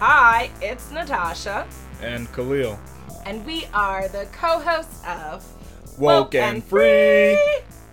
Hi, it's Natasha, and Khalil. and we are the co hosts of Woke and Free.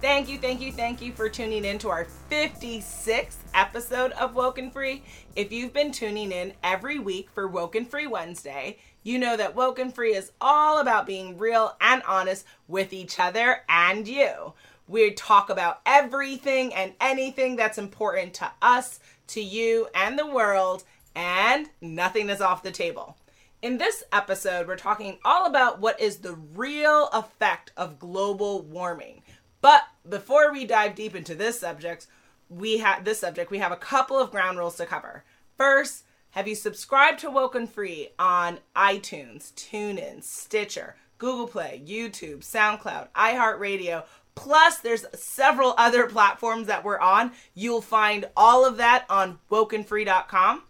Thank you, thank you, thank you for tuning in to our 56th episode of Woke and Free. If you've been tuning in every week for Woke and Free Wednesday, you know that Woke and Free is all about being real and honest with each other and you. We talk about everything and anything that's important to us, to you, and the world, and nothing is off the table. In this episode, we're talking all about what is the real effect of global warming. But before we dive deep into this subject, we have this subject, we have a couple of ground rules to cover. First, have you subscribed to Woken Free on iTunes, TuneIn, Stitcher, Google Play, YouTube, SoundCloud, iHeartRadio? Plus, there's several other platforms that we're on. You'll find all of that on wokenfree.com.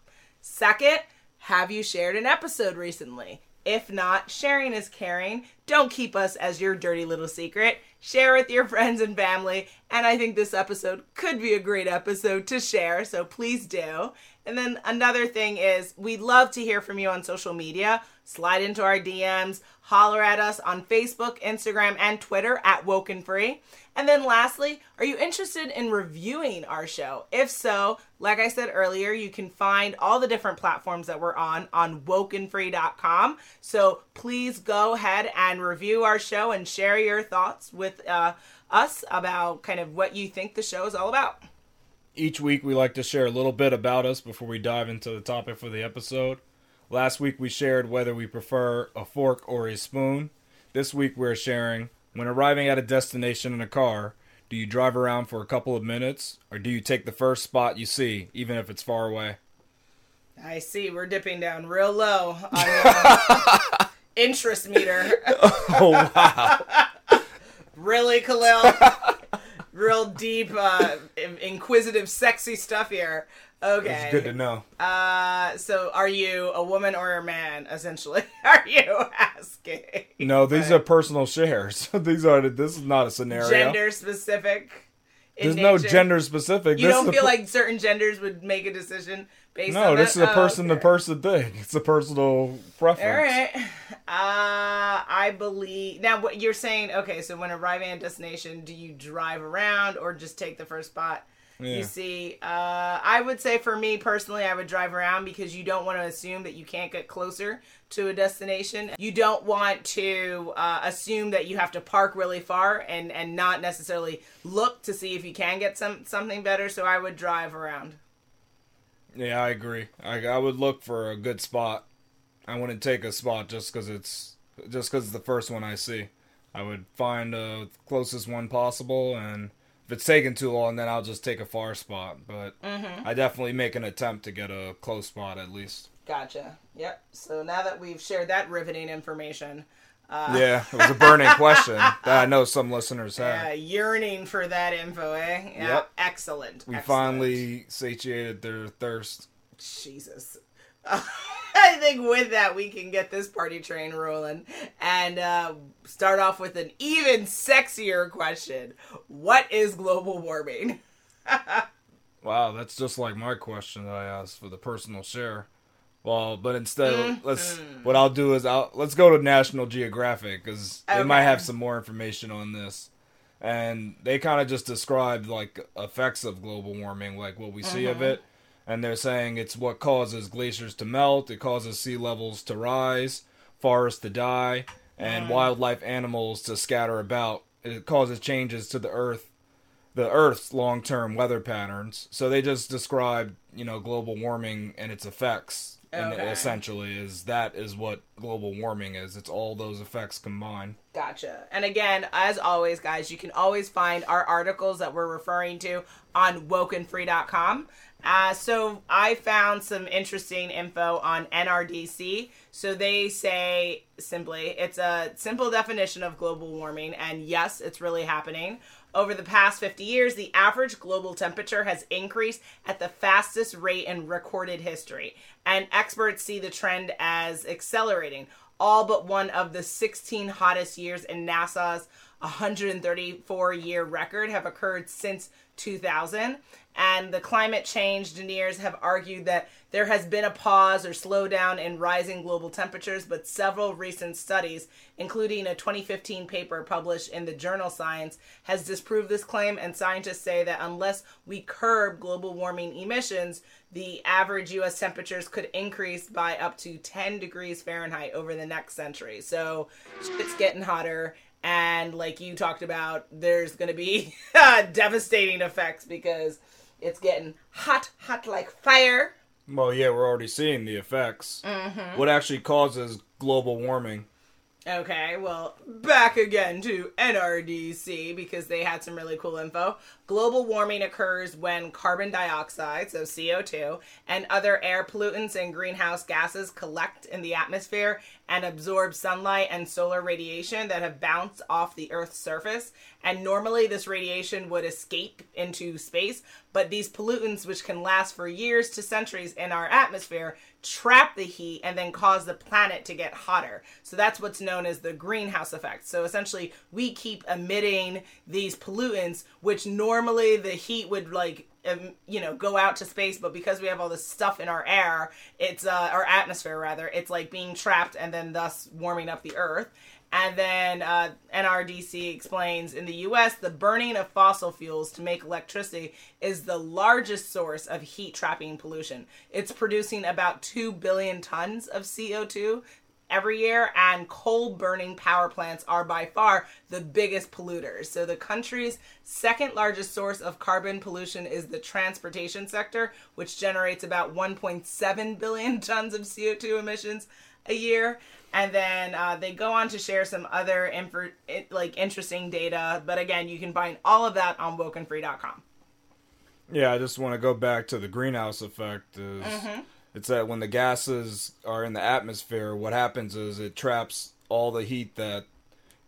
Second, have you shared an episode recently? If not, sharing is caring. Don't keep us as your dirty little secret. Share with your friends and family. And I think this episode could be a great episode to share, so please do. And then another thing is, we'd love to hear from you on social media. Slide into our DMs, holler at us on Facebook, Instagram, and Twitter at Woken Free. And then lastly, are you interested in reviewing our show? If so, like I said earlier, you can find all the different platforms that we're on on wokenfree.com. So please go ahead and review our show and share your thoughts with uh, us about kind of what you think the show is all about. Each week, we like to share a little bit about us before we dive into the topic for the episode. Last week, we shared whether we prefer a fork or a spoon. This week, we're sharing when arriving at a destination in a car, do you drive around for a couple of minutes or do you take the first spot you see, even if it's far away? I see. We're dipping down real low on the interest meter. Oh, wow. really, Khalil? Real deep, uh, inquisitive, sexy stuff here. Okay. It's good to know. Uh, so are you a woman or a man? Essentially, are you asking? No, these are personal shares. these are this is not a scenario. gender specific. There's no gender specific. You This don't feel like certain genders would make a decision based No, this that? is a Oh, person to person thing. It's a personal preference. All right. Uh, I believe now. What you're saying? Okay, so when arriving at a destination, do you drive around or just take the first spot? Yeah. You see, uh, I would say for me personally, I would drive around because you don't want to assume that you can't get closer to a destination. You don't want to uh, assume that you have to park really far and and not necessarily look to see if you can get some something better. So I would drive around. Yeah, I agree. I, I would look for a good spot. I wouldn't take a spot just because it's just because it's the first one I see. I would find the closest one possible, and if it's taking too long, then I'll just take a far spot. But Mm-hmm. I definitely make an attempt to get a close spot at least. Gotcha. Yep. So now that we've shared that riveting information, uh, Yeah, it was a burning question that I know some listeners have. uh, yearning for that info, eh? Yeah. Yep. Excellent. we excellent. finally satiated their thirst. Jesus. I think with that we can get this party train rolling and uh, start off with an even sexier question. What is global warming? Wow, that's just like my question that I asked for the personal share. Well, but instead, let's. Mm-hmm. What I'll do is I'll let's go to National Geographic because they might have some more information on this, and they kind of just described like effects of global warming, like what we see of mm-hmm. it, and they're saying it's what causes glaciers to melt, it causes sea levels to rise, forests to die, and mm. wildlife animals to scatter about. It causes changes to the earth the Earth's long term weather patterns. So they just described, you know, global warming and its effects. And Okay. essentially is that is what global warming is. It's all those effects combined. Gotcha. And again, as always, guys, you can always find our articles that we're referring to on wokenfree.com. Uh, so I found some interesting info on NRDC. So they say simply, it's a simple definition of global warming, and yes, it's really happening. Over the past 50 years, the average global temperature has increased at the fastest rate in recorded history, and experts see the trend as accelerating all but one of the 16 hottest years in NASA's 134 year record have occurred since 2000. And the climate change deniers have argued that there has been a pause or slowdown in rising global temperatures, but several recent studies, including a 2015 paper published in the journal Science, has disproved this claim. And scientists say that unless we curb global warming emissions, the average US temperatures could increase by up to 10 degrees Fahrenheit over the next century. So it's getting hotter and like you talked about there's going to be devastating effects because it's getting hot hot like fire Well, yeah, we're already seeing the effects. Mm-hmm. What actually causes global warming? Okay, well, back again to NRDC because they had some really cool info. Global warming occurs when carbon dioxide, so CO2, and other air pollutants and greenhouse gases collect in the atmosphere and absorb sunlight and solar radiation that have bounced off the Earth's surface. And normally this radiation would escape into space, but these pollutants, which can last for years to centuries in our atmosphere, trap the heat and then cause the planet to get hotter. So that's what's known as the greenhouse effect. So essentially, we keep emitting these pollutants, which normally the heat would like you know go out to space but because we have all this stuff in our air it's uh our atmosphere rather it's like being trapped and then thus warming up the earth and then uh, NRDC explains in the US, the burning of fossil fuels to make electricity is the largest source of heat trapping pollution. It's producing about 2 billion tons of CO2 every year, and coal burning power plants are by far the biggest polluters. So, the country's second largest source of carbon pollution is the transportation sector, which generates about 1.7 billion tons of CO2 emissions a year and then uh, they go on to share some other infor- it, like interesting data but again you can find all of that on wokenfree.com Yeah, I just want to go back to the greenhouse effect. Is Mm-hmm. It's that when the gases are in the atmosphere, what happens is it traps all the heat that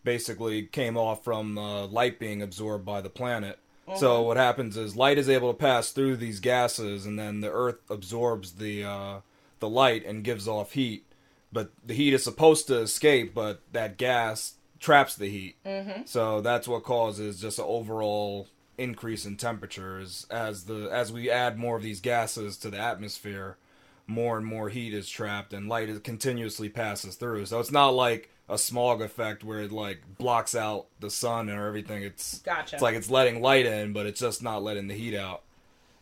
basically came off from uh, light being absorbed by the planet. Mm-hmm. So what happens is light is able to pass through these gases, and then the Earth absorbs the uh, the light and gives off heat. But the heat is supposed to escape, but that gas traps the heat. Mm-hmm. So that's what causes just an overall increase in temperatures as the as we add more of these gases to the atmosphere more and more heat is trapped and light is continuously passes through. So it's not like a smog effect where it like blocks out the sun or everything. It's Gotcha. it's like it's letting light in but it's just not letting the heat out.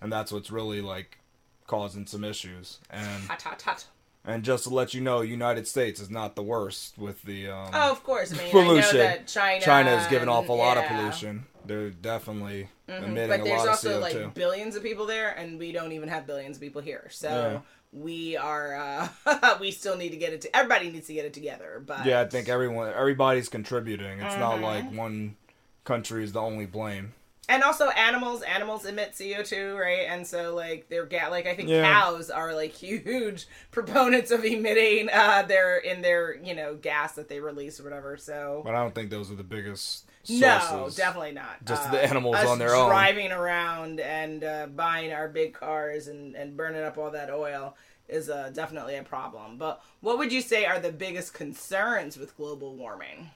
And that's what's really like causing some issues. And hot hot hot. and just to let you know united states is not the worst with the um oh of course. I mean pollution i know that china china is giving off a lot of. Mm-hmm. pollution. They're definitely emitting but a there's lot of also co2 But there's also like billions of people there and we don't even have billions of people here. So Yeah. We are uh we still need to get it to everybody needs to get it together but Yeah, I think everyone, everybody's contributing. It's not Mm-hmm. like one country is the only blame. and also animals animals emit co2 right and so like they're ga- like i think Yeah. cows are like huge proponents of emitting uh their in their you know gas that they release or whatever so But I don't think those are the biggest. No definitely not Just Uh, the animals on their own. driving around and uh, buying our big cars and, and burning up all that oil is uh, definitely a problem but what would you say are the biggest concerns with global warming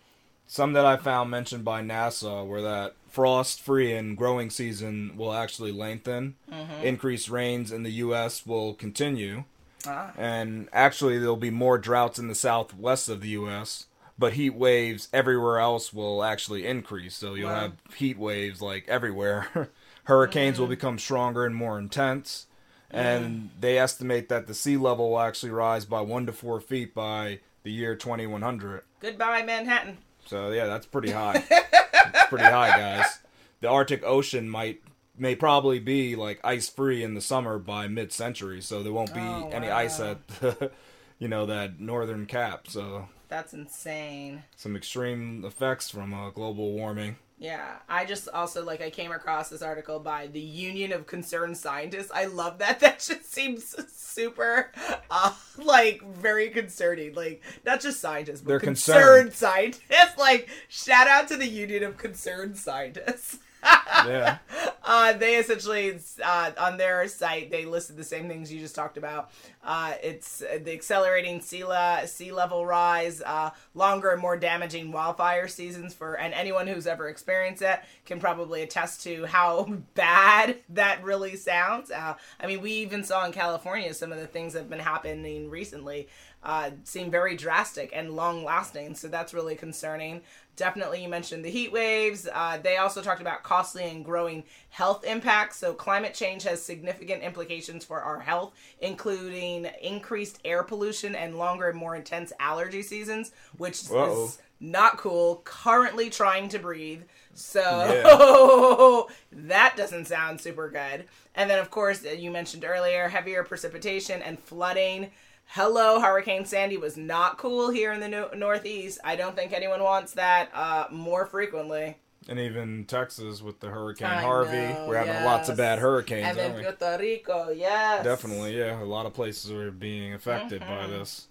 Some that I found mentioned by NASA were that frost-free and growing season will actually lengthen. Mm-hmm. Increased rains in the U.S. will continue, ah. and actually there'll be more droughts in the southwest of the U.S. But heat waves everywhere else will actually increase. So you'll Wow. have heat waves like everywhere. Hurricanes will become stronger and more intense. and they estimate that the sea level will actually rise by one to four feet by the year 2100. goodbye manhattan So yeah, that's pretty high. it's pretty high, guys. The Arctic Ocean might may probably be like ice free in the summer by mid century, so there won't be Oh, any ice at the, you know that northern cap. So that's insane some extreme effects from uh, global warming. Yeah, I just also like I came across this article by the Union of Concerned Scientists. I love that. That just seems super, uh, like very concerning. Like not just scientists, but They're concerned concerned. scientists. Like shout out to the Union of Concerned Scientists. Yeah, Uh, they essentially uh, on their site they listed the same things you just talked about. Uh, it's the accelerating sea, la- sea level rise, uh, longer and more damaging wildfire seasons for, and anyone who's ever experienced it can probably attest to how bad that really sounds. Uh, I mean, we even saw in California some of the things that have been happening recently uh, seem very drastic and long lasting. So that's really concerning. Definitely, you mentioned the heat waves. Uh, they also talked about costly and growing health impacts. So, climate change has significant implications for our health, including increased air pollution and longer and more intense allergy seasons, which Uh-oh. is not cool. Currently trying to breathe. So, yeah. that doesn't sound super good. And then, of course, you mentioned earlier heavier precipitation and flooding hello hurricane sandy was not cool here in the no- northeast i don't think anyone wants that uh, more frequently and even Texas with the Hurricane I Harvey, know, we're having yes. lots of bad hurricanes. And then Puerto Rico, yes, definitely, yeah. A lot of places are being affected mm-hmm. by this.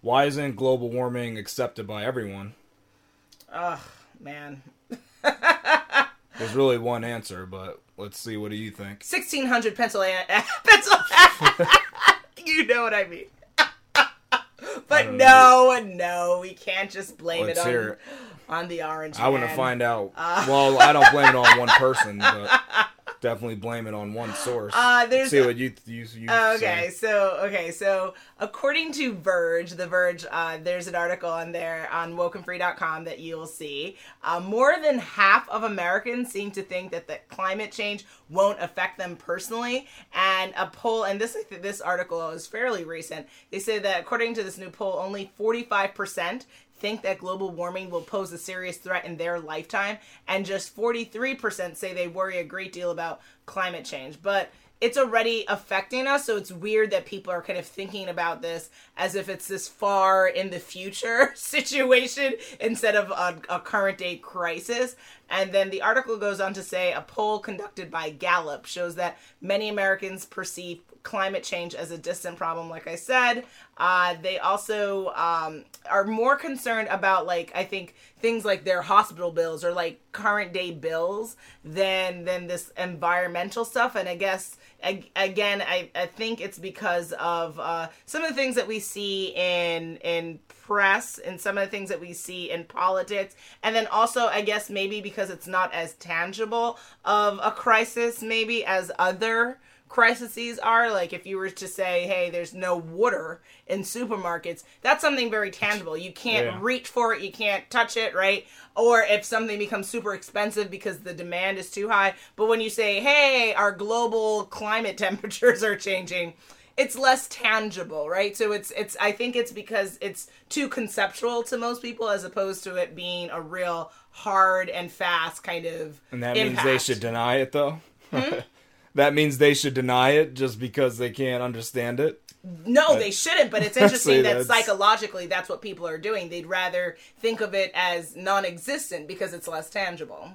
Why isn't global warming accepted by everyone? Ugh, man. There's really one answer, but let's see. What do you think? 1600 Pennsylvania. Pennsylvania. you know what I mean. But no, no, we can't just blame Let's it on, on the orange. I want to find out. Uh, well, I don't blame it on one person, but definitely blame it on one source. Uh, there's see what you you, you okay. Say. So okay, so according to Verge, the Verge, uh, there's an article on there on wokenfree.com that you'll see. Uh, more than half of Americans seem to think that the climate change won't affect them personally, and a poll, and this this article is fairly recent. They say that according to this new poll, only 45 percent think that global warming will pose a serious threat in their lifetime, and just 43% say they worry a great deal about climate change. But it's already affecting us, so it's weird that people are kind of thinking about this as if it's this far in the future situation instead of a, a current day crisis. And then the article goes on to say a poll conducted by Gallup shows that many Americans perceive climate change as a distant problem, like I said. Uh, they also um, are more concerned about, like, I think things like their hospital bills or like current day bills than than this environmental stuff. And I guess again, I, I think it's because of uh, some of the things that we see in in press and some of the things that we see in politics, and then also I guess maybe because it's not as tangible of a crisis maybe as other crises are. Like if you were to say, hey, there's no water in supermarkets, that's something very tangible. You can't yeah. reach for it, you can't touch it, right? Or if something becomes super expensive because the demand is too high. But when you say, hey, our global climate temperatures are changing, it's less tangible, right? So it's it's I think it's because it's too conceptual to most people as opposed to it being a real hard and fast kind of And that impact. means they should deny it though. Hmm? that means they should deny it just because they can't understand it. No, they shouldn't. But it's interesting that psychologically, that's what people are doing. They'd rather think of it as non-existent because it's less tangible.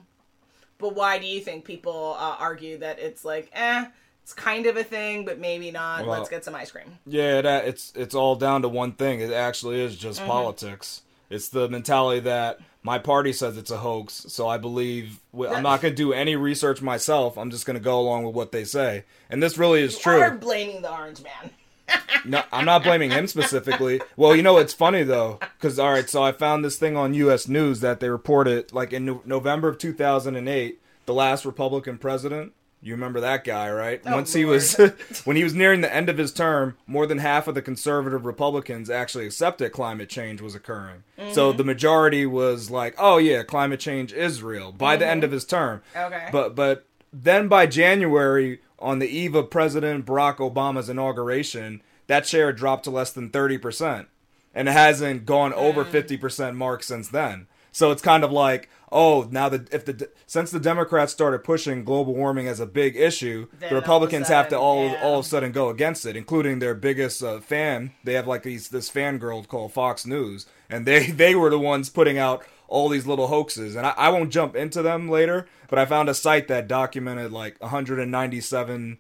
But why do you think people uh, argue that it's like, eh, it's kind of a thing, but maybe not. Well, Let's get some ice cream. Yeah, that it's it's all down to one thing. It actually is just mm-hmm. politics. It's the mentality that my party says it's a hoax, so I believe I'm not going to do any research myself. I'm just going to go along with what they say, and this really is you true. Are blaming the orange man. no, I'm not blaming him specifically. Well, you know it's funny though, because all right, so I found this thing on U.S. News that they reported like in November of 2008, the last Republican president you remember that guy, right? Oh, Once Lord. he was when he was nearing the end of his term, more than half of the conservative Republicans actually accepted climate change was occurring. Mm-hmm. So the majority was like, "Oh yeah, climate change is real." By mm-hmm. the end mm-hmm. of his term. Okay. But but then by January on the eve of President Barack Obama's inauguration, that share dropped to less than 30% and it hasn't gone over 50% mm. mark since then. So it's kind of like, oh, now that if the since the Democrats started pushing global warming as a big issue, then the Republicans sudden, have to all yeah. all of a sudden go against it, including their biggest uh, fan. They have like these this fan girl called Fox News, and they they were the ones putting out all these little hoaxes. And I, I won't jump into them later, but I found a site that documented like 197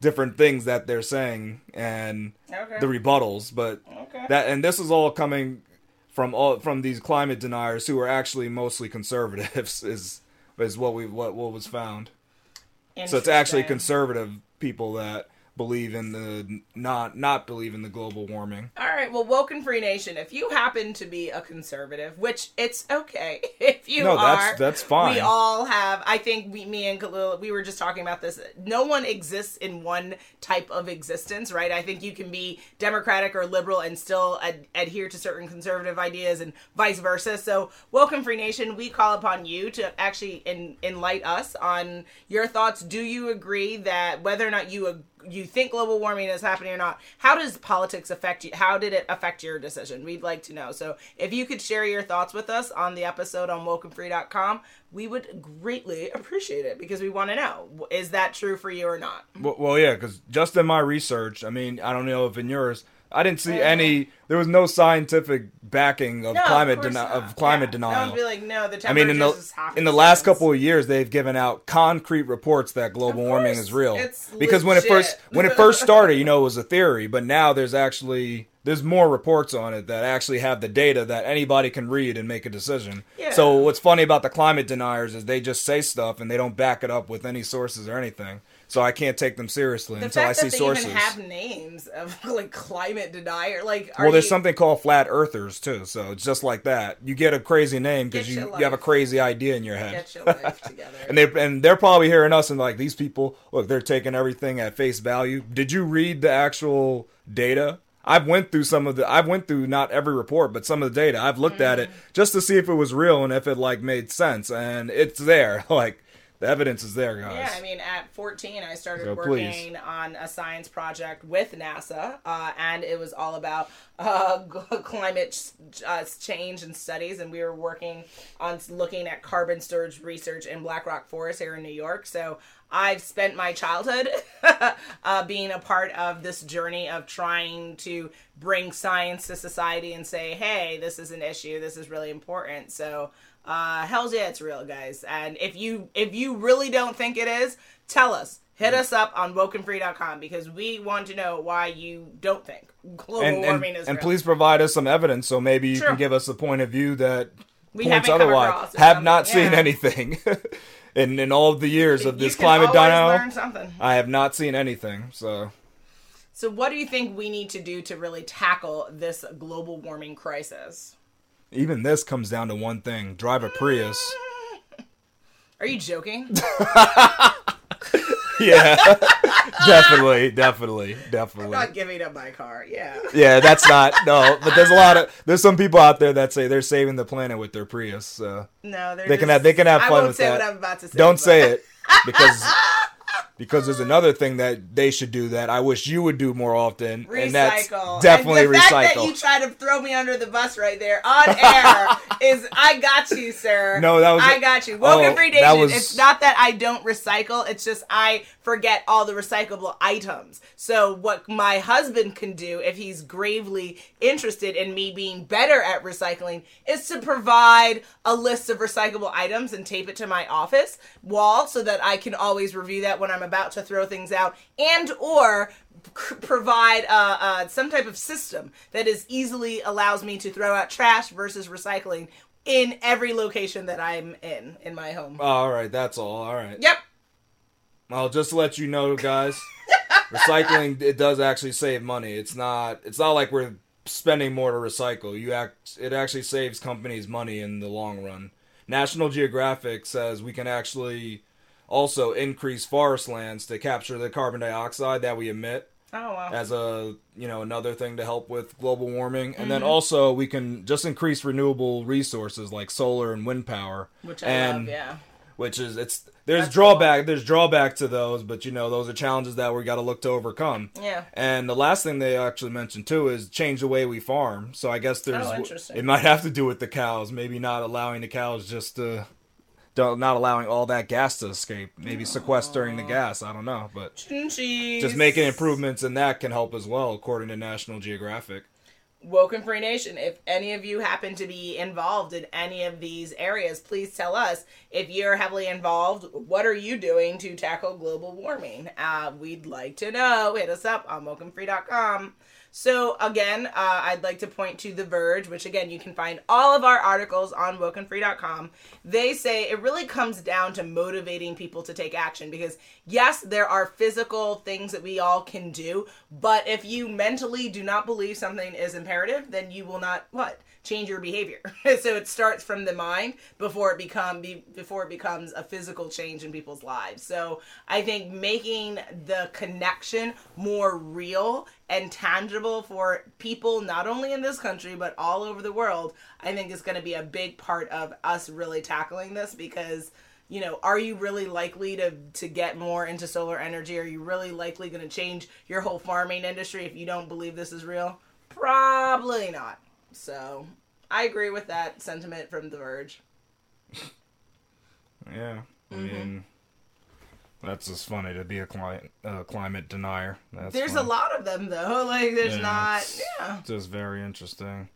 different things that they're saying and okay. the rebuttals. But okay. that and this is all coming from all from these climate deniers who are actually mostly conservatives is is what we what what was found. So it's actually conservative people that believe in the not not believe in the global warming. All right, well, Woken Free Nation, if you happen to be a conservative, which it's okay if you No, are, that's- that's fine. We all have. I think we, me and Khalil, we were just talking about this. No one exists in one type of existence, right? I think you can be Democratic or liberal and still ad- adhere to certain conservative ideas, and vice versa. So, Woken Free Nation, we call upon you to actually en- enlighten us on your thoughts. Do you agree that whether or not you ag- you think global warming is happening or not, how does politics affect you? How did it affect your decision? We'd like to know. So if you could share your thoughts with us on the episode on wokenfree.com, we would greatly appreciate it because we want to know is that true for you or not? Well, well yeah, because just in my research, I mean, I don't know if in yours, I didn't see any. There was no scientific backing of No, climate of, deni- of climate Yeah. denial. Don't be like, no, the I mean, in the in the last couple of years, they've given out concrete reports that global warming is real. it's because when it first when it first started, you know, it was a theory, but now there's actually there's more reports on it that actually have the data that anybody can read and make a decision. Yeah. So what's funny about the climate deniers is they just say stuff and they don't back it up with any sources or anything. So I can't take them seriously the until I see that they sources. even have names of like climate denier, like are Well, there's you- something called flat earthers too, so it's just like that. You get a crazy name because you, you have a crazy idea in your head. Get your life together. and they and they're probably hearing us and like these people look they're taking everything at face value did you read the actual data i've went through some of the i've went through not every report but some of the data i've looked at it Mm. just to see if it was real and if it like made sense and it's there like the evidence is there guys Yeah, I mean, at 14, I started So working please. on a science project with NASA, uh, and it was all about uh, climate uh, change and studies. And we were working on looking at carbon storage research in Black Rock Forest here in New York. So I've spent my childhood uh, being a part of this journey of trying to bring science to society and say, hey, this is an issue, this is really important. So uh hell's yeah it's real guys. And if you if you really don't think it is tell us. Hit us up on wokenfree.com because we want to know why you don't think global and, and, warming is and real. please provide us some evidence so maybe you can give us a point of view that We points otherwise. have not something, seen anything in in all of the years of this climate denial. i have not seen anything so. So what do you think we need to do to really tackle this global warming crisis Even this comes down to one thing: drive a Prius. are you joking Yeah, definitely, definitely, i'm definitely. not giving up my car yeah Yeah, that's not no. But there's a lot of there's some people out there that say they're saving the planet with their Prius. So no they're they can have they can have I fun won't with say that. what i'm about to say Don't but- say it because because there's another thing that they should do that I wish you would do more often, and that's recycle. definitely and the fact that you try to throw me under the bus right there on air is I got you, sir. No, that was- I got you. Woken oh, Free Nation. was- It's not that I don't recycle. It's just I forget all the recyclable items. So what my husband can do if he's gravely interested in me being better at recycling is to provide a list of recyclable items and tape it to my office wall so that I can always review that when I'm about to throw things out and or c- provide uh, uh, some type of system that is easily allows me to throw out trash versus recycling in every location that I'm in in my home. All right, that's all. All right. Yep. I'll just let you know, guys, recycling it does actually save money. It's not it's not like we're spending more to recycle. You act it actually saves companies money in the long run. National Geographic says we can actually also increase forest lands to capture the carbon dioxide that we emit Oh wow. as a you know another thing to help with global warming and Mm-hmm. then also we can just increase renewable resources like solar and wind power Which I and love, yeah. which is it's there's That's drawback there's drawback to those but you know those are challenges that we got to look to overcome Yeah. and the last thing they actually mentioned too is change the way we farm so i guess there's Oh, interesting. it might have to do with the cows maybe not allowing the cows just to not allowing all that gas to escape maybe sequestering the gas i don't know but Cheese. just making improvements in that can help as well according to national geographic Woken Free Nation, if any of you happen to be involved in any of these areas, please tell us. If you're heavily involved, what are you doing to tackle global warming? Uh, we'd like to know. Hit us up on wokenfree.com. So again, uh, I'd like to point to The Verge, which again you can find all of our articles on wokenfree.com. They say it really comes down to motivating people to take action because yes, there are physical things that we all can do, but if you mentally do not believe something is imperative, then you will not what change your behavior. so it starts from the mind before it become be, before it becomes a physical change in people's lives. So I think making the connection more real and tangible for people not only in this country but all over the world, I think is going to be a big part of us really tackling this because you know, are you really likely to to get more into solar energy? Are you really likely going to change your whole farming industry if you don't believe this is real? Probably not. So I agree with that sentiment from The Verge. Yeah, I Mm-hmm. mean, that's just funny to be a climate uh, climate denier. That's There's a lot of them though. Like there's Yeah, not it's yeah. Just very interesting.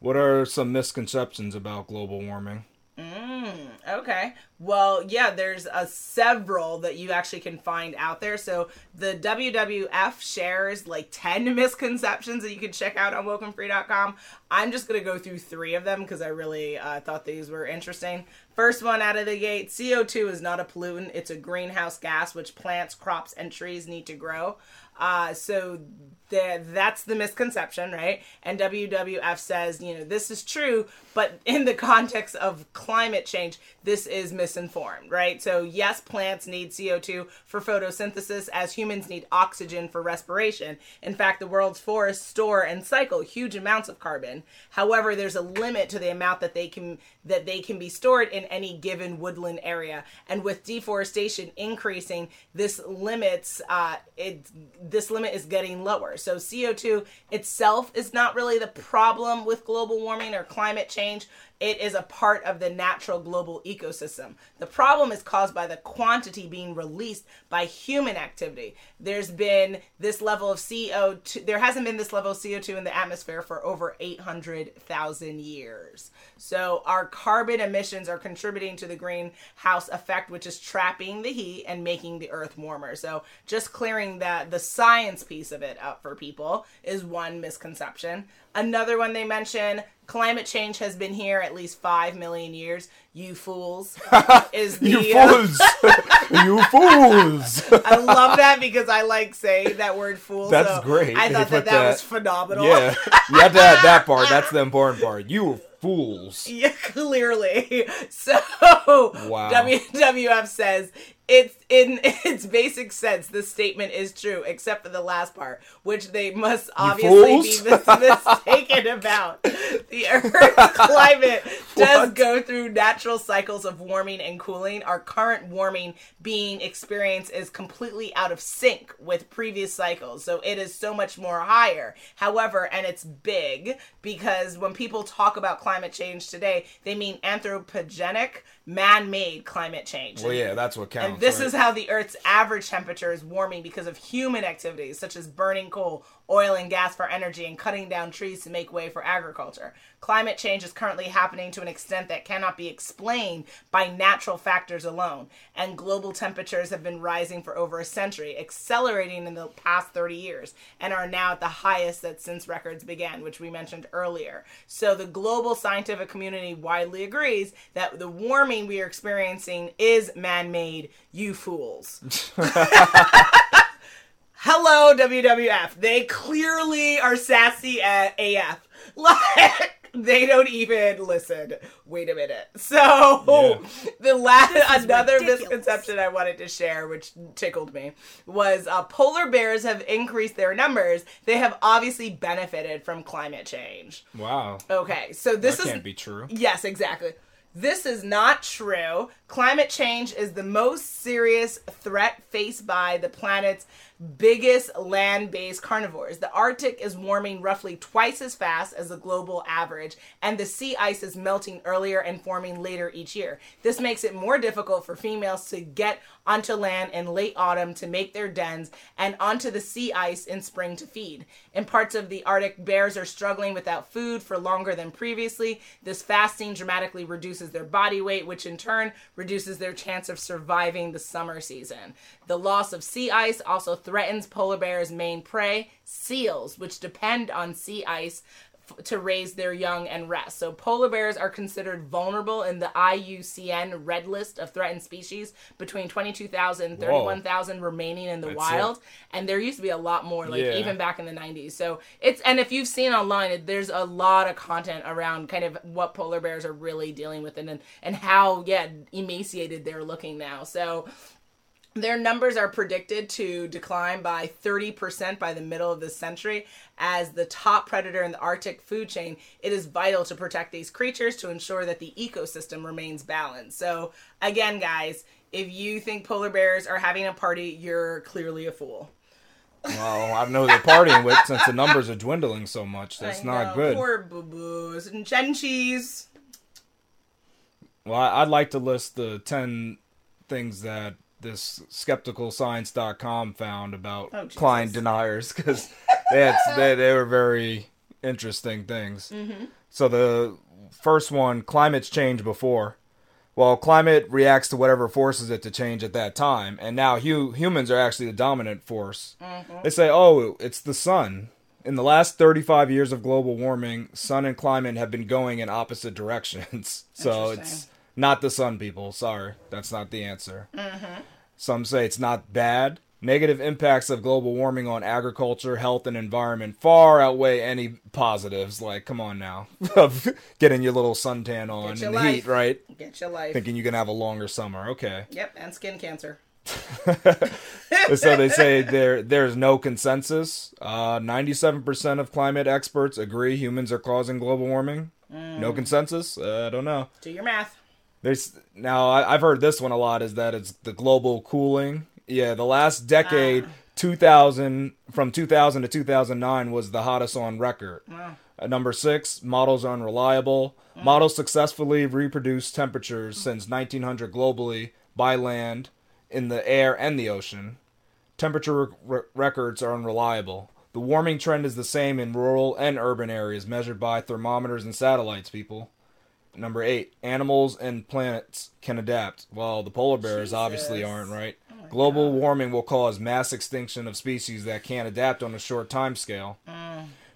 What are some misconceptions about global warming? Mm, okay. Well, yeah, there's a several that you actually can find out there. So the WWF shares like 10 misconceptions that you can check out on wokenfree.com. I'm just going to go through three of them because I really uh, thought these were interesting. First one out of the gate CO2 is not a pollutant, it's a greenhouse gas which plants, crops, and trees need to grow. Uh, so that's the misconception, right? And WWF says, you know, this is true, but in the context of climate change, this is misinformed, right? So, yes, plants need CO2 for photosynthesis as humans need oxygen for respiration. In fact, the world's forests store and cycle huge amounts of carbon. However, there's a limit to the amount that they can that they can be stored in any given woodland area. And with deforestation increasing, this limits uh, it this limit is getting lower. So CO2 itself is not really the problem with global warming or climate change. It is a part of the natural global ecosystem. The problem is caused by the quantity being released by human activity. There's been this level of CO2, there hasn't been this level of CO2 in the atmosphere for over 800,000 years. So our carbon emissions are contributing to the greenhouse effect, which is trapping the heat and making the earth warmer. So just clearing that the science piece of it up for people is one misconception. Another one they mention climate change has been here at least five million years. You fools. Is the, You uh, fools! you fools! I love that because I like saying that word fool. That's so great. I thought that, that that- was phenomenal. yeah, you have to add that part. That's the important part. You fools. Yeah, clearly. So Wow. WWF says it's in its basic sense the statement is true except for the last part which they must obviously be mis- mistaken about. The earth's climate does go through natural cycles of warming and cooling. Our current warming being experienced is completely out of sync with previous cycles so it is so much more higher. However and it's big because when people talk about climate change today they mean anthropogenic man-made climate change Well, yeah, that's what counts. and this right? is how the Earth's average temperature is warming because of human activities such as burning coal, oil, and gas for energy and cutting down trees to make way for agriculture. Climate change is currently happening to an extent that cannot be explained by natural factors alone, and global temperatures have been rising for over a century, accelerating in the past 30 years, and are now at the highest that since records began, which we mentioned earlier. So the global scientific community widely agrees that the warming we are experiencing is man-made, you fools. Hello, WWF. They clearly are sassy at AF. Like, they don't even listen. Wait a minute. So, Yeah. the last, another ridiculous. misconception I wanted to share, which tickled me, was uh, polar bears have increased their numbers. They have obviously benefited from climate change. wow. Okay, so this that is can't be true. Yes, exactly. This is not true. Climate change is the most serious threat faced by the planet's biggest land based carnivores. The Arctic is warming roughly twice as fast as the global average, and the sea ice is melting earlier and forming later each year. This makes it more difficult for females to get onto land in late autumn to make their dens and onto the sea ice in spring to feed. In parts of the Arctic, bears are struggling without food for longer than previously. This fasting dramatically reduces reduces their body weight, which in turn reduces their chance of surviving the summer season. The loss of sea ice also threatens polar bears' main prey, seals, which depend on sea ice to raise their young and rest. So polar bears are considered vulnerable in the IUCN red list of threatened species between 22,000 and 31,000 remaining in the That's wild it. and there used to be a lot more like Yeah. even back in the 90s. So it's and if you've seen online it, there's a lot of content around kind of what polar bears are really dealing with and and how yeah emaciated they're looking now. So their numbers are predicted to decline by 30% by the middle of this century. As the top predator in the Arctic food chain, it is vital to protect these creatures to ensure that the ecosystem remains balanced. So, again, guys, if you think polar bears are having a party, you're clearly a fool. Well, I know they're partying with since the numbers are dwindling so much. That's not good. Poor boo boos and Genchis. Well, I'd like to list the 10 things that this skepticalscience.com found about Oh. Klein deniers because they, they, they were very interesting things. Mm-hmm. So the first one, climate's changed before. Well, climate reacts to whatever forces it to change at that time, and now hu- humans are actually the dominant force. Mm-hmm. They say, oh, it's the sun. In the last 35 years of global warming, sun and climate have been going in opposite directions. so it's. Not the sun, people. Sorry, that's not the answer. Mm-hmm. Some say it's not bad. Negative impacts of global warming on agriculture, health, and environment far outweigh any positives. Like, come on now, of getting your little suntan on in the life. heat, right? Get your life. Thinking you can have a longer summer. Okay. Yep, and skin cancer. so they say there there's no consensus. Uh, 97% of climate experts agree humans are causing global warming. No consensus. Uh, I don't know. Do your math. There's now I, I've heard this one a lot is that it's the global cooling. Yeah, the last decade, Ah. 2000 from 2000 to 2009 was the hottest on record. At number six, models are unreliable. Models successfully reproduce temperatures since 1900 globally by land, in the air, and the ocean. Temperature re- records are unreliable. The warming trend is the same in rural and urban areas, measured by thermometers and satellites. People. Number eight, animals and planets can adapt. Well, the polar bears obviously aren't, right? Global warming will cause mass extinction of species that can't adapt on a short time scale.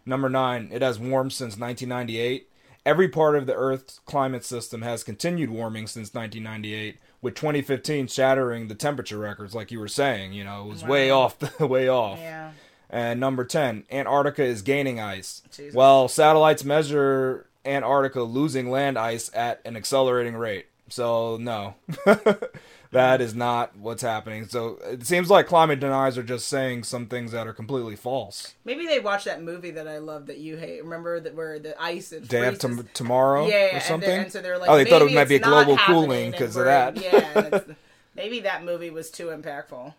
Number nine, it has warmed since 1998. Every part of the Earth's climate system has continued warming since 1998, with 2015 shattering the temperature records, like you were saying. You know, it was way off, the way off. Yeah. And number 10, Antarctica is gaining ice. Jesus. Well, satellites measure Antarctica losing land ice at an accelerating rate. So, no. that is not what's happening. So, it seems like climate deniers are just saying some things that are completely false. Maybe they watched that movie that I love that you hate. Remember that where the ice is Day freezes. after tomorrow yeah, or something? And, so they're like, oh, they thought it might be a global cooling because of that. Yeah, maybe that movie was too impactful.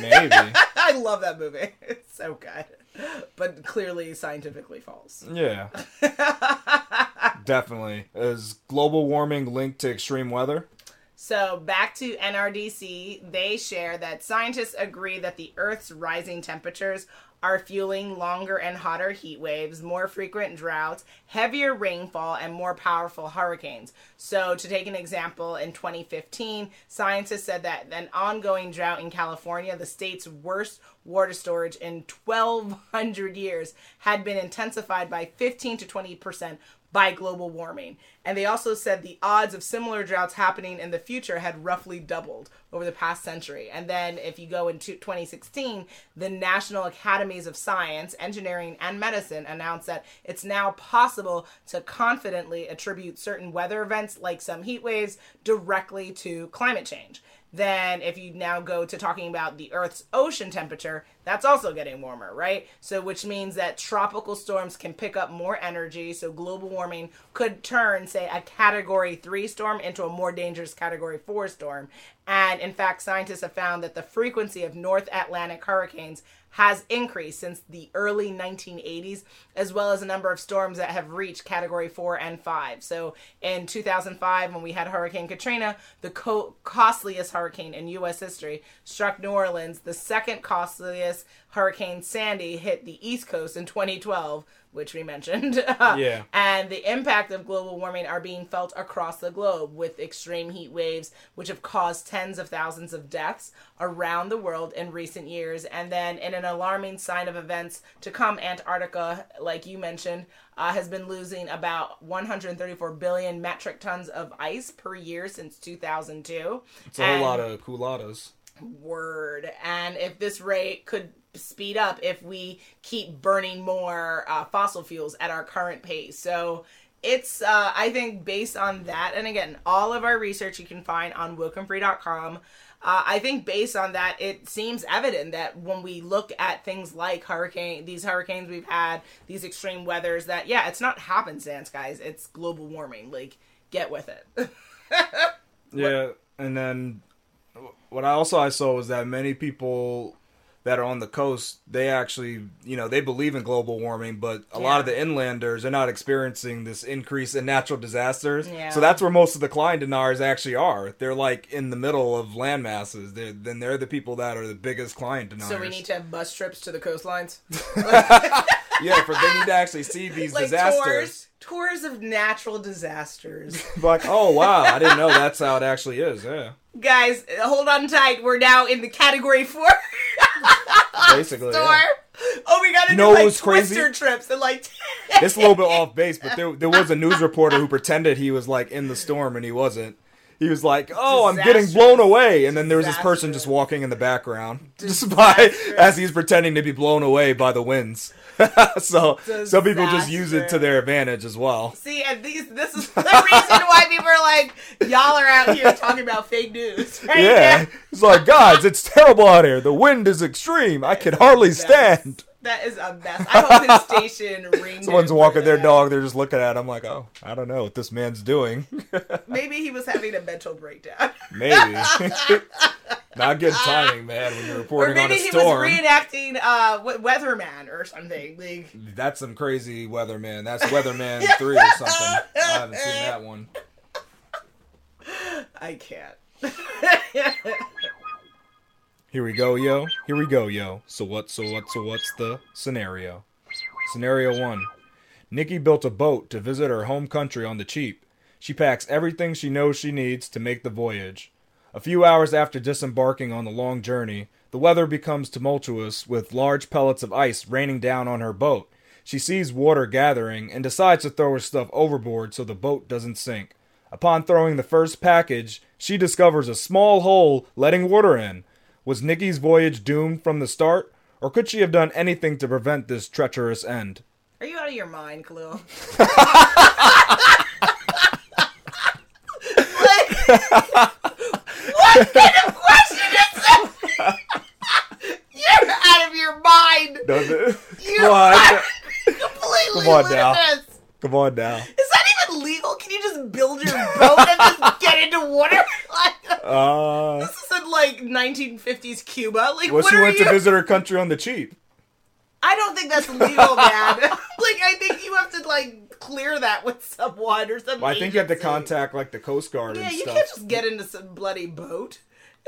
Maybe. I love that movie. It's so good, but clearly scientifically false. Yeah. Definitely. Is global warming linked to extreme weather? So back to NRDC, they share that scientists agree that the Earth's rising temperatures are fueling longer and hotter heat waves, more frequent droughts, heavier rainfall, and more powerful hurricanes. So, to take an example, in 2015, scientists said that an ongoing drought in California, the state's worst water storage in 1,200 years, had been intensified by 15 to 20 percent by global warming. And they also said the odds of similar droughts happening in the future had roughly doubled over the past century. And then if you go into 2016, the National Academies of Science, Engineering, and Medicine announced that it's now possible to confidently attribute certain weather events like some heat waves directly to climate change. Then, if you now go to talking about the Earth's ocean temperature, that's also getting warmer, right? So, which means that tropical storms can pick up more energy. So, global warming could turn, say, a category three storm into a more dangerous category four storm. And in fact, scientists have found that the frequency of North Atlantic hurricanes has increased since the early 1980s, as well as a number of storms that have reached category four and five. So in 2005, when we had Hurricane Katrina, the co- costliest hurricane in U.S. history, struck New Orleans, the second costliest Hurricane Sandy hit the East Coast in 2012, which we mentioned. Yeah. And the impact of global warming are being felt across the globe with extreme heat waves, which have caused tens of thousands of deaths around the world in recent years. And then, in an alarming sign of events to come, Antarctica, like you mentioned, uh, has been losing about 134 billion metric tons of ice per year since 2002. It's a whole lot of culottes. Word. And if this rate could speed up if we keep burning more uh, fossil fuels at our current pace. So it's, uh, I think, based on that, and again, all of our research you can find on wokenfree.com. Uh, I think based on that, it seems evident that when we look at things like hurricane, these hurricanes we've had, these extreme weathers, that yeah, it's not happenstance, guys. It's global warming. Like, get with it. Yeah, and then what I also I saw was that many people that are on the coast, they actually, you know, they believe in global warming, but a lot of the inlanders are not experiencing this increase in natural disasters. Yeah. So that's where most of the climate deniers actually are. They're like in the middle of land masses. They're, then they're the people that are the biggest climate deniers. so we need to have bus trips to the coastlines. yeah, for they need to actually see these like disasters. tours tours of natural disasters Like, oh wow, I didn't know that's how it actually is. Yeah, guys hold on tight we're now in the category four basically. store yeah. oh we gotta You know do like twister trips and like It's a little bit off base, but there there was a news reporter who pretended he was like in the storm and he wasn't. He was like, "Oh, I'm getting blown away," and then there was this person just walking in the background, just by as he's pretending to be blown away by the winds. so some people just use it to their advantage as well. see and these this is the reason why people are like y'all are out here talking about fake news right Yeah, it's like, guys, it's terrible out here. The wind is extreme. I can hardly stand. That is a mess i hope his station rings. Someone's walking their dog. They're just looking at. him like, oh, I don't know what this man's doing. maybe he was having a mental breakdown Maybe. Not good timing, man, when you're or reporting on maybe a he was reenacting uh weatherman or something like That's some crazy weatherman. That's Weatherman 3 or something. I haven't seen that one. I can't. Here we go, yo. Here we go, yo. So what, so what, so what's the scenario? Scenario 1. Nikki built a boat to visit her home country on the cheap. She packs everything she knows she needs to make the voyage. A few hours after disembarking on the long journey, the weather becomes tumultuous with large pellets of ice raining down on her boat. She sees water gathering and decides to throw her stuff overboard so the boat doesn't sink. Upon throwing the first package, she discovers a small hole letting water in. Was Nikki's voyage doomed from the start, or could she have done anything to prevent this treacherous end? Are you out of your mind, Khalil? like, what kind of question is that? You're out of your mind. Does it? You Come on, completely Come on now. come on now. That even legal? Can you just build your boat and just get into water? Like, Uh, this isn't like 1950s Cuba. Like, well, what she are went you? to visit her country on the cheap. I don't think that's legal, man. like, I think you have to like clear that with someone or something. Well, I think you have to contact like the Coast Guard Yeah, you stuff. can't just get into some bloody boat.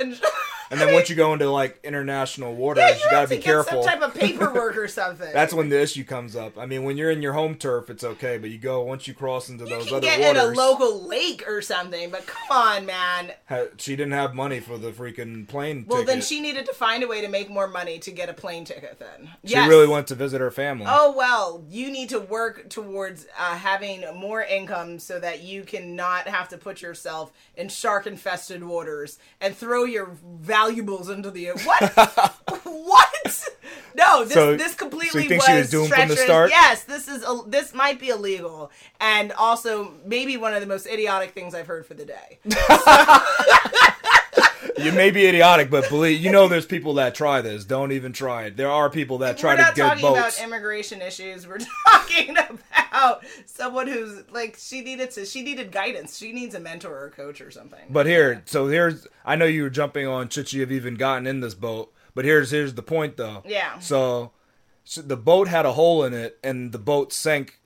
And, And then once you go into like international waters, yeah, you, gotta have be careful. Some type of paperwork or something. That's when the issue comes up. I mean, when you're in your home turf, it's okay, but you go once you cross into you those other get waters. in a local lake or something. But come on, man. she didn't have money for the freaking plane Well, ticket. then she needed to find a way to make more money to get a plane ticket. Then She Yes. really went to visit her family. Oh well, you need to work towards uh, having more income so that you cannot have to put yourself in shark-infested waters and throw your valuables into the what? what? No, this So- this so completely think was, she was doomed from the treacherous. start? Yes, this is a, this might be illegal and also maybe one of the most idiotic things I've heard for the day. You may be idiotic, but believe you know there's people that try this. Don't even try it. There are people that try to get votes. We're not talking about immigration issues. We're talking about someone who's like she needed to she needed guidance. She needs a mentor or a coach or something. But here, so here's I know you were jumping on should she have even gotten in this boat, but here's here's the point though. Yeah. So, so the boat had a hole in it, and the boat sank,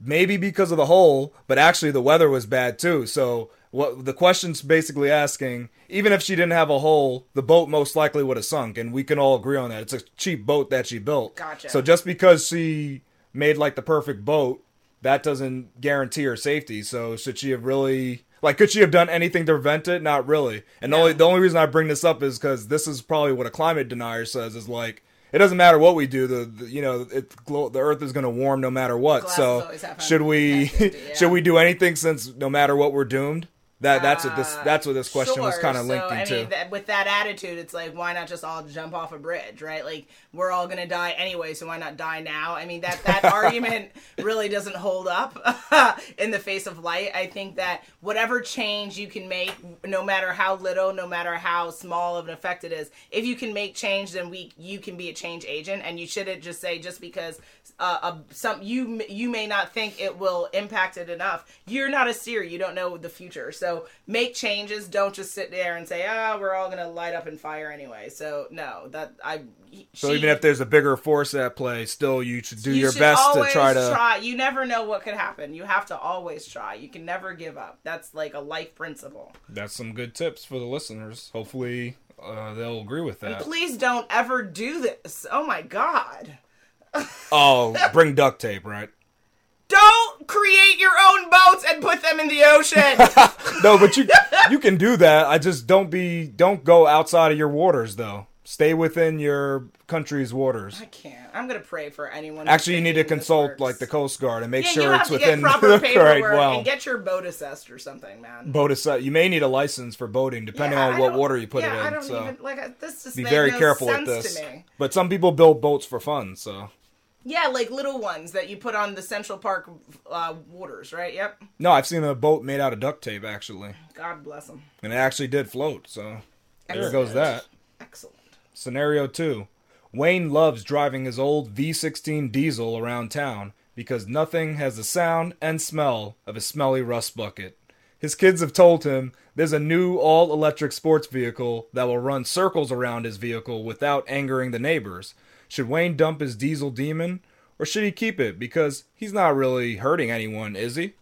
maybe because of the hole, but actually the weather was bad too. So what the question's basically asking, even if she didn't have a hole, the boat most likely would have sunk, and we can all agree on that. It's a cheap boat that she built. Gotcha. So just because she made like the perfect boat, that doesn't guarantee her safety. So should she have really like could she have done anything to prevent it? Not really. And the only the only reason I bring this up is because this is probably what a climate denier says is like it doesn't matter what we do. The, the you know it the Earth is going to warm no matter what. Glass so should we yeah. should we do anything since no matter what we're doomed? That that's what this Uh, that's what this question was kind of linked so, into. I mean, that, with that attitude, it's like, why not just all jump off a bridge, right? Like, we're all gonna die anyway, so why not die now? I mean, that that argument really doesn't hold up in the face of light. I think that whatever change you can make, no matter how little, no matter how small of an effect it is, if you can make change, then we you can be a change agent, and you shouldn't just say just because uh, uh, some you you may not think it will impact it enough. You're not a seer. You don't know the future. So make changes. Don't just sit there and say, "Ah, we're all gonna light up in fire anyway." So no, that I. so she- even if there's a bigger force at play, still you should do you your should best to try to. try. You never know what could happen. You have to always try. You can never give up. That's like a life principle. That's some good tips for the listeners. Hopefully, uh, they'll agree with that. Please don't ever do this. Oh my god. Oh, bring duct tape, right? Don't create your own boats and put them in the ocean. No, but you you can do that. I just don't be don't go outside of your waters though. Stay within your country's waters. I can't. I'm gonna pray for anyone. Actually, you need to consult works. like the Coast Guard and make Yeah, sure you have it's to within get proper the paperwork correct well. and get your boat assessed or something, man. boat aside, you may need a license for boating depending Yeah, on I what water you put yeah, it in. I don't so even like this. Just be very no careful with this. But some people build boats for fun, so Yeah, like little ones that you put on the Central Park uh, waters, right? Yep. no, I've seen a boat made out of duct tape actually, God bless them. and it actually did float. So there goes that. Excellent. Scenario 2 Wayne loves driving his old V16 diesel around town because nothing has the sound and smell of a smelly rust bucket. His kids have told him there's a new all electric sports vehicle that will run circles around his vehicle without angering the neighbors. Should Wayne dump his diesel demon or should he keep it because he's not really hurting anyone, is he?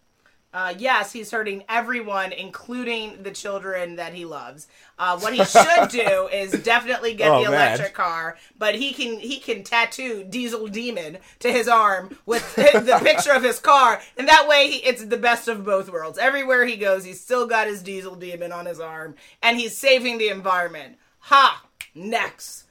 Uh, yes, he's hurting everyone, including the children that he loves. Uh, what he should do is definitely get Oh, the man. electric car, but he can he can tattoo Diesel Demon to his arm with the picture of his car, and that way he, it's the best of both worlds. Everywhere he goes, he's still got his Diesel Demon on his arm, and he's saving the environment. Ha! Next.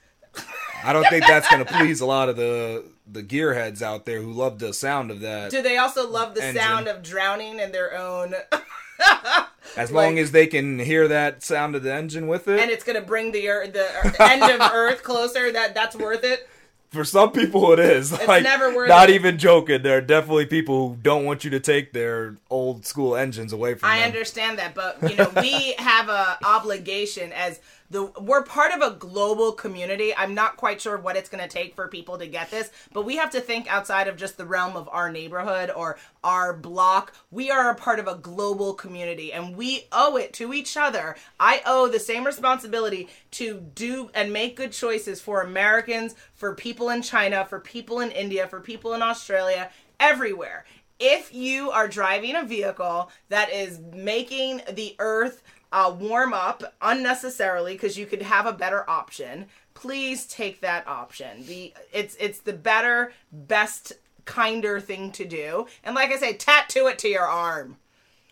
I don't think that's going to please a lot of the the gearheads out there who love the sound of that. Do they also love the Engine. sound of drowning in their own? As long Like- as they can hear that sound of the engine with it. and it's gonna bring the earth, the uh, end of Earth closer. That that's worth it. For some people, it is. like, never worth Not it. even joking. There are definitely people who don't want you to take their old school engines away from them. I them. understand that, but you know, we have a obligation as the we're part of a global community. I'm not quite sure what it's going to take for people to get this, but we have to think outside of just the realm of our neighborhood or our block. We are a part of a global community and we owe it to each other. I owe the same responsibility to do and make good choices for Americans, for people in China, for people in India, for people in Australia, everywhere if you are driving a vehicle that is making the earth uh, warm up unnecessarily because you could have a better option please take that option the it's it's the better best kinder thing to do and like i say tattoo it to your arm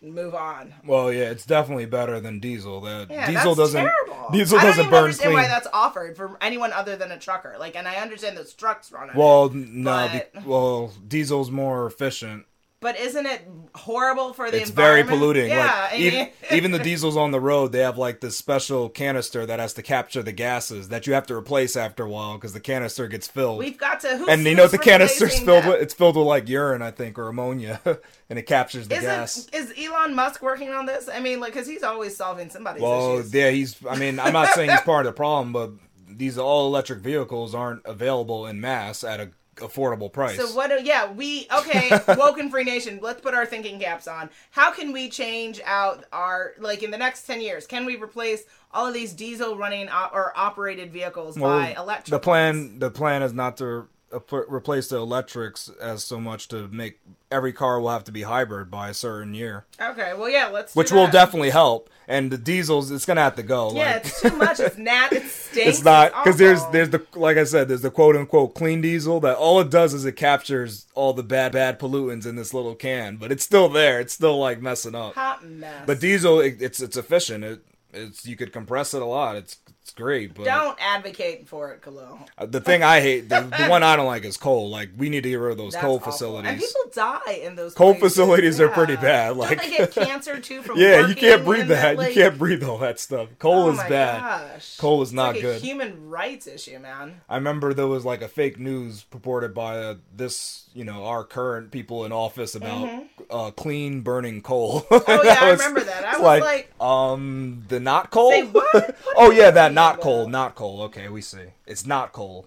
move on Well, yeah, it's definitely better than diesel. The yeah, diesel doesn't terrible. diesel I don't even burn understand clean. why that's offered for anyone other than a trucker. Like, and I understand those trucks run on it. well, no, But- be- well, diesel's more efficient. But isn't it horrible for the environment? It's very polluting. Yeah, like, even, even the diesels on the road, they have like this special canister that has to capture the gases that you have to replace after a while because the canister gets filled. We've got to. Who's, and you know what the canister's filled that? with? It's filled with like urine, I think, or ammonia, and it captures the gas. Isn't is Elon Musk working on this? I mean, like, because he's always solving somebody's Well, issues. yeah, he's. I mean, I'm not saying he's part of the problem, but these all electric vehicles aren't available in mass at a affordable price. So what? do- Yeah, we okay. Woken Free Nation. Let's put our thinking caps on. How can we change out our like in the next ten years? Can we replace all of these diesel running or operated vehicles Well, by electric? The plan, the plan is not to replace the electrics as so much to make every car will have to be hybrid by a certain year, Okay, well, yeah, let's. which will definitely help. And the diesels, it's gonna have to go. Yeah, like, it's too much. It's nat. It stinks. it's not because there's there's the like I said there's the quote unquote clean diesel that all it does is it captures all the bad bad pollutants in this little can, but it's still there. It's still like messing up. hot mess. But diesel, it, it's it's efficient. It it's you could compress it a lot. It's it's great. But don't advocate for it, Khalil. uh, the thing I hate, the, the one I don't like is coal. Like we need to get rid of those That's coal awful. facilities. And people die in those Coal places. facilities are pretty bad, Don't like- they get cancer too from yeah, you can't breathe that. like- you can't breathe all that stuff. Coal oh is bad. Gosh. Coal is It's not like good. A human rights issue, man. I remember there was like a fake news purported by uh, this, you know, our current people in office about uh, clean burning coal. Mm-hmm. Oh yeah, I remember that. I was like, um, the not coal. Say what? What oh yeah, that not coal, not coal. Okay, we see. It's not coal.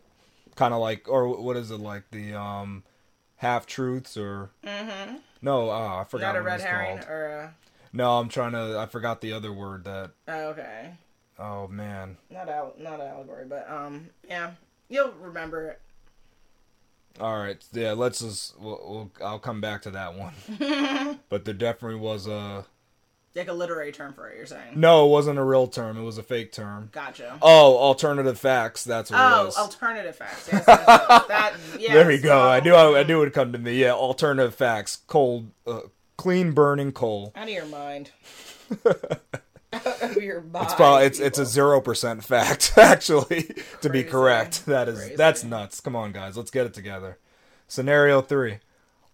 Kind of like, or what is it like the um, half truths or? Mm-hmm. No, uh, I forgot not a red herring called. or a. No, I'm trying to. I forgot the other word that. Oh, okay, Oh man. not al- not allegory, but um, yeah, you'll remember it. All right, yeah. Let's just. We'll, we'll, I'll come back to that one. but there definitely was a. Like a literary term for it. You're saying? No, it wasn't a real term. It was a fake term. Gotcha. Oh, alternative facts. That's what it was. Oh, alternative facts. Yes, that. Yes. there we go. I Oh, knew. I, I knew it would come to me. Yeah, alternative facts. Cold, uh, clean burning coal. Out of your mind. Out of your mind. It's probably it's it's a zero percent fact actually to be correct. That is Crazy. that's nuts. Come on, guys, let's get it together. Scenario three: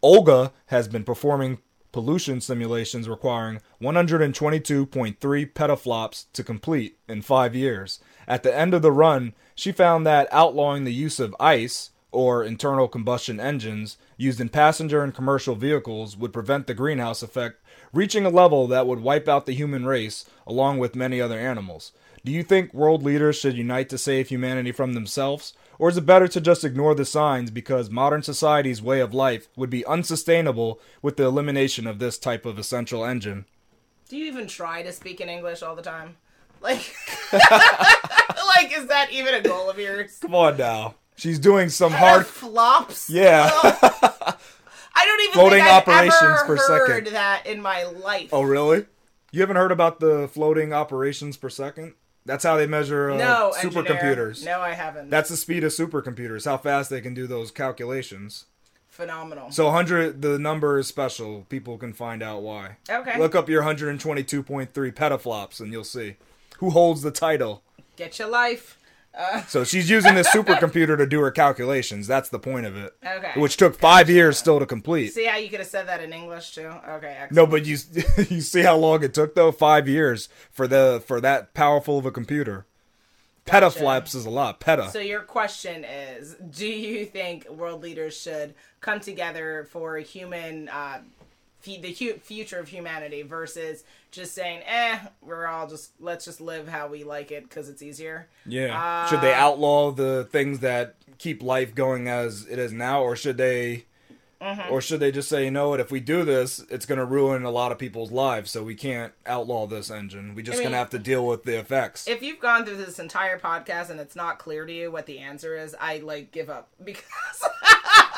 Olga has been performing pollution simulations requiring 122.3 petaflops to complete in five years. At the end of the run, she found that outlawing the use of ICE or internal combustion engines used in passenger and commercial vehicles would prevent the greenhouse effect reaching a level that would wipe out the human race along with many other animals. Do you think world leaders should unite to save humanity from themselves? Or is it better to just ignore the signs because modern society's way of life would be unsustainable with the elimination of this type of essential engine? Do you even try to speak in English all the time? Like, like is that even a goal of yours? Come on now. She's doing some hard. flops. Yeah. I don't even Floating think I've operations ever per heard second. that in my life. oh, really? You haven't heard about the floating operations per second? That's how they measure uh, no, supercomputers. engineer. No, I haven't. That's the speed of supercomputers, how fast they can do those calculations. phenomenal. So 100, the number is special. People can find out why. okay, Look up your 122.3 petaflops and you'll see who holds the title. get your life. So she's using this supercomputer to do her calculations. That's the point of it. Okay. Which took five years still to complete. See how you could have said that in English too? Okay, excellent. No, but you you see how long it took though? Five years for the for that powerful of a computer. Petaflops is a lot. Peta. So your question is, do you think world leaders should come together for human, uh, the hu- future of humanity versus just saying, eh, we're all just let's just live how we like it because it's easier. yeah. Uh, should they outlaw the things that keep life going as it is now, or should they? Mm-hmm. Or should they just say, you know what? If we do this, it's going to ruin a lot of people's lives. So we can't outlaw this engine. We just I mean, going to have to deal with the effects. If you've gone through this entire podcast and it's not clear to you what the answer is, I like give up because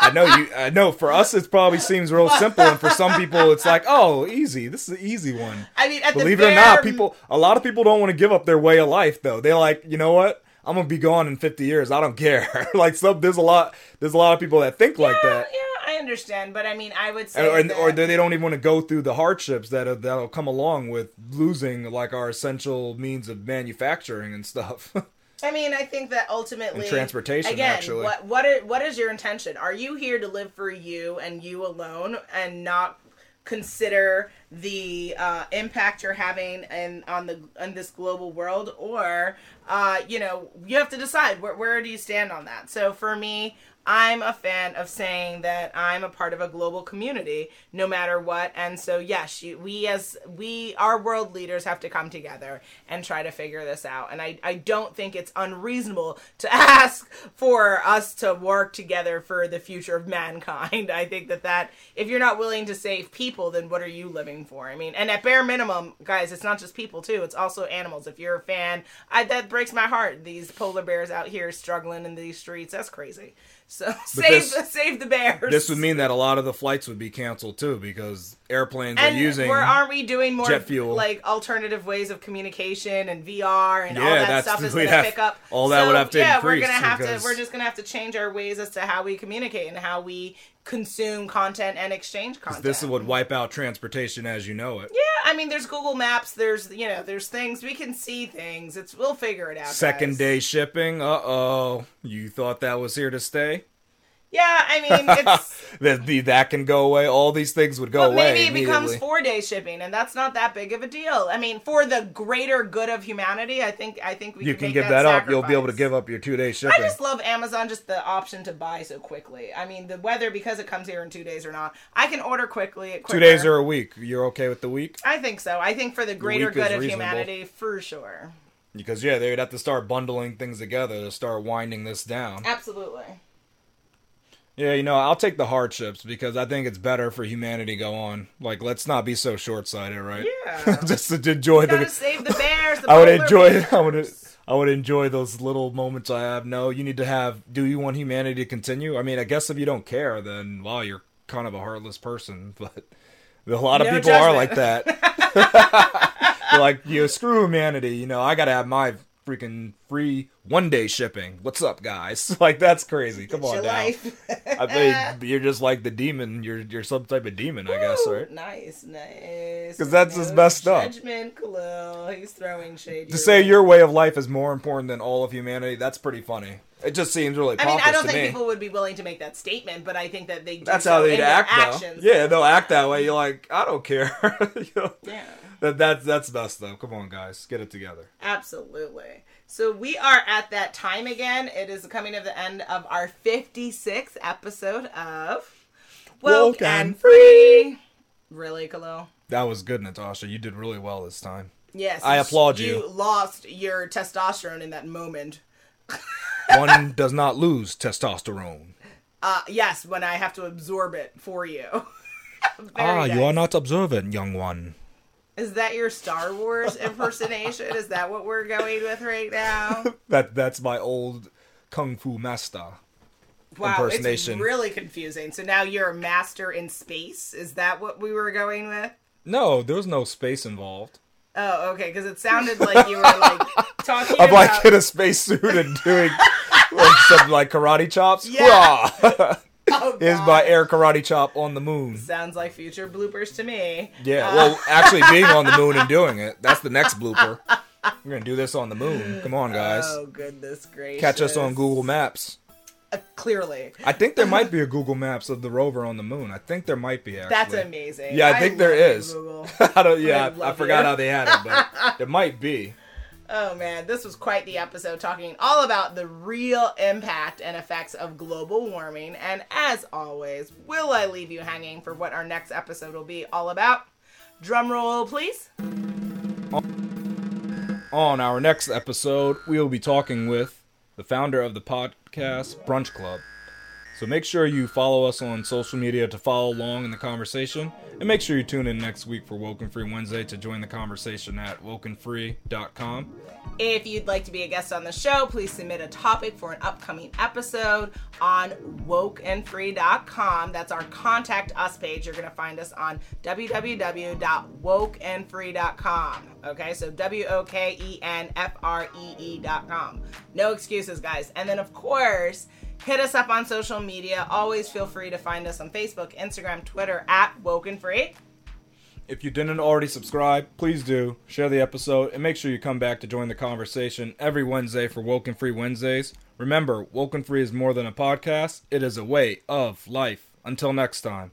I know you. I know for us, it probably seems real simple, and for some people, it's like, oh, easy. This is an easy one. I mean, at Believe the it or not, people a lot of people don't want to give up their way of life though. They're like, you know what? I'm gonna be gone in 50 years. I don't care. like some there's a lot there's a lot of people that think like that. yeah, I understand, but I mean, I would say, Or, that, or they don't even want to go through the hardships that uh, that'll come along with losing like our essential means of manufacturing and stuff. I mean, I think that ultimately And transportation, Again, actually. what what is, what is your intention? Are you here to live for you and you alone, and not consider the uh, impact you're having in on the on this global world, or uh, you know, you have to decide where where do you stand on that. So for me. I'm a fan of saying that I'm a part of a global community, no matter what. And so, yes, we as we, our world leaders, have to come together and try to figure this out. And I, I don't think it's unreasonable to ask for us to work together for the future of mankind. I think that that if you're not willing to save people, then what are you living for. I mean, and at bare minimum, guys, it's not just people too; it's also animals. If you're a fan, I, that breaks my heart. These polar bears out here struggling in these streets. That's crazy. So save the save the bears. This would mean that a lot of the flights would be canceled too because airplanes and are using. we're, aren't we doing more jet fuel. like alternative ways of communication and VR and all that stuff is going to pick up. all that So, would have to yeah, we're gonna have to. We're just going to have to change our ways as to how we communicate and how we consume content and exchange content. this would wipe out transportation as you know it. Yeah, I mean, there's Google Maps. There's you know, there's things we can see things. It's we'll figure it out. Second guys. day shipping. Uh oh. You thought that was here to stay? Yeah, I mean, it's. That the that can go away. All these things would go But away. maybe it becomes four day shipping, and that's not that big of a deal. I mean, for the greater good of humanity, I think I think we You can, can give that, up. You'll be able to give up your two day shipping. I just love Amazon, just the option to buy so quickly. I mean, the weather because it comes here in two days or not, I can order quickly. two days or a week. You're okay with the week? I think so. I think for the greater good of reasonable. humanity, for sure. Because yeah, they'd have to start bundling things together to start winding this down. Absolutely. Yeah, you know, I'll take the hardships because I think it's better for humanity to go on. Like, let's not be so short sighted, right? Yeah. just to enjoy the. save the bears. The I would enjoy. bears. I would. I would enjoy those little moments I have. No, you need to have. Do you want humanity to continue? I mean, I guess if you don't care, then wow, you're kind of a heartless person. But a lot of No people are like that. Like, you know, screw humanity. You know, I gotta have my freaking free one day shipping. What's up, guys? Like that's crazy. Come It's on life. I mean, you're just like the demon. You're you're some type of demon, I guess, Woo! right? Nice, nice. Because that's No messed up. Judgment, Khalil. He's throwing shade. To your say way. your way of life is more important than all of humanity, that's pretty funny. It just seems really I mean, I don't think me. people would be willing to make that statement, but I think that they. Do that's how they'd act, actions. though. Yeah, they'll act that way. You're like, I don't care. You know? Yeah. That that's that's best though. Come on, guys, get it together. Absolutely. So we are at that time again. It is coming to the end of our 56th episode of Woke, and and Free. Really, Khalil? That was good, Natasha. You did really well this time. Yes. I applaud You you. lost your testosterone in that moment. One does not lose testosterone. Uh, yes, when I have to absorb it for you. Ah, you are not observant, young one. Is that your Star Wars impersonation? Is that what we're going with right now? That that's my old kung fu master. Wow, it's really confusing. So now you're a master in space. Is that what we were going with? No, there was no space involved. Oh, okay, because it sounded like you were like talking I'm about. like in a spacesuit and doing like some like karate chops. Yeah. Oh, God. my air karate chop on the moon. Sounds like future bloopers to me. Yeah, Uh, well, actually being on the moon and doing it, that's the next blooper. We're gonna do this on the moon. Come on, guys. Oh goodness gracious! Catch us on Google Maps. Uh, clearly, I think there might be a Google Maps of the rover on the moon. I think there might be actually. that's amazing. Yeah, I think there you, I don't. Yeah, I I, forgot how they had it, but there might be. Oh man, this was quite the episode talking all about the real impact and effects of global warming. And as always, will I leave you hanging for what our next episode will be all about? Drum roll, please. On our next episode, we will be talking with the founder of the podcast Brunch Club. So make sure you follow us on social media to follow along in the conversation, and make sure you tune in next week for Woken Free Wednesday to join the conversation at wokenfree.com. If you'd like to be a guest on the show, please submit a topic for an upcoming episode on wokeandfree.com. That's our contact us page. You're going to find us on www.wokeandfree.com. Okay, so W O K E N F R E E.com. No excuses, guys. And then, of course, hit us up on social media. Always feel free to find us on Facebook, Instagram, Twitter at Woken Free. If you didn't already subscribe, please do. Share the episode and make sure you come back to join the conversation every Wednesday for Woken Free Wednesdays. Remember, Woken Free is more than a podcast, it is a way of life. Until next time.